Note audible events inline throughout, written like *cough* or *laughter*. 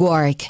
Balearic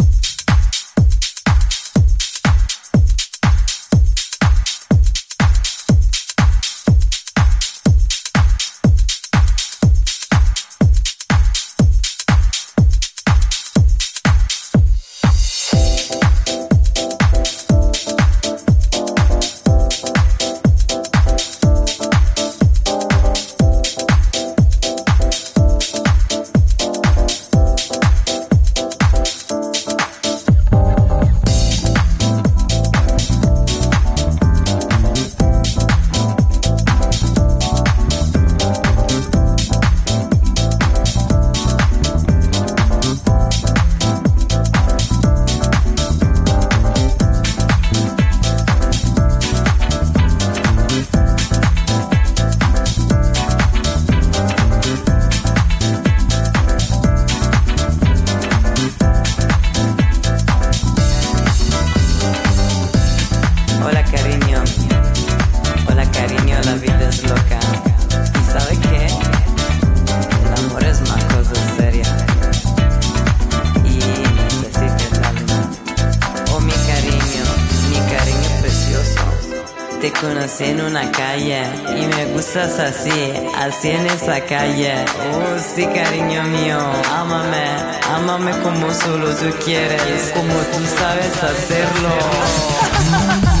Así, así en esa calle. Oh, sí, cariño mío, ámame, ámame como solo tú quieres, como tú sabes hacerlo. *laughs*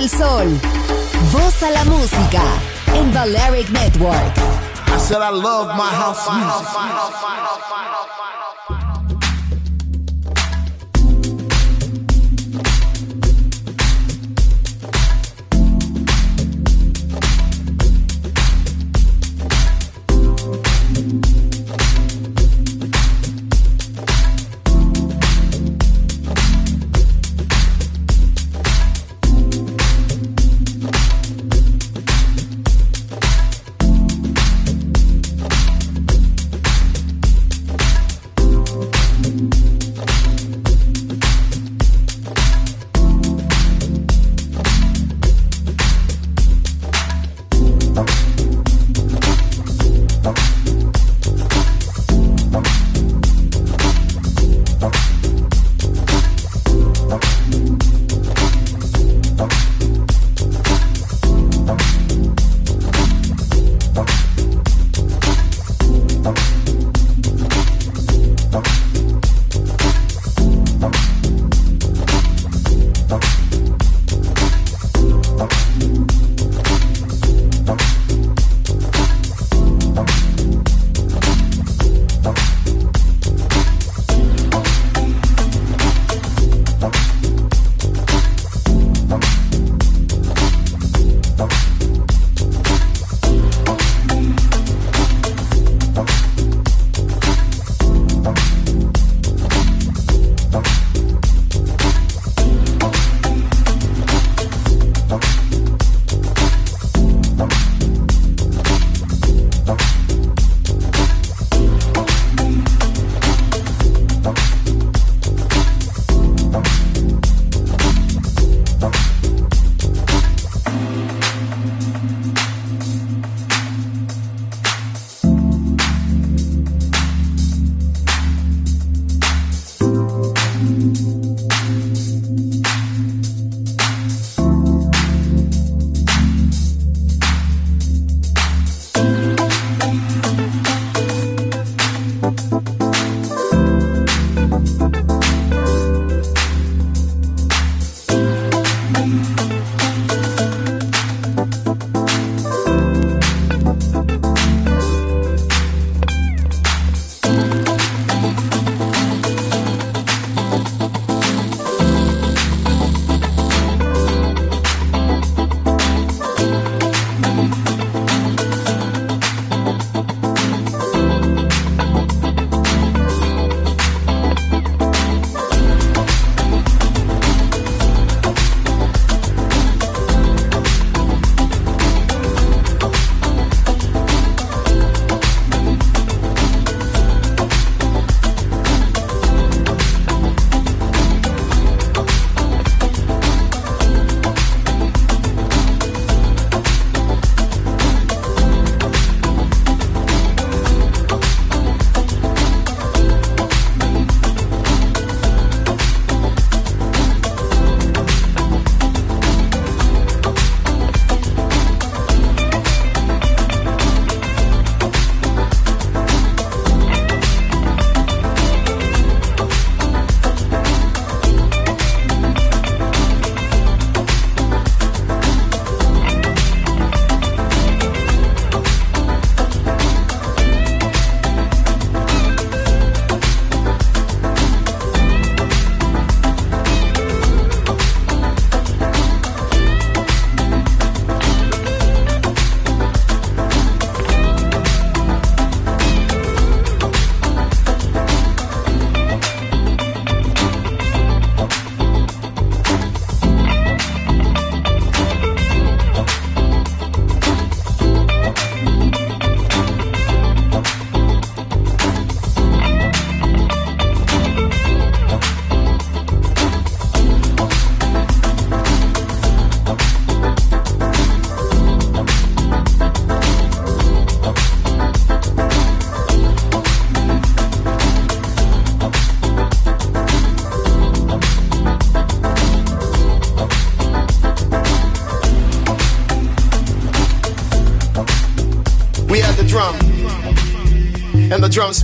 del Sol. Voz a la música en Valeric Network. I said I love my house music.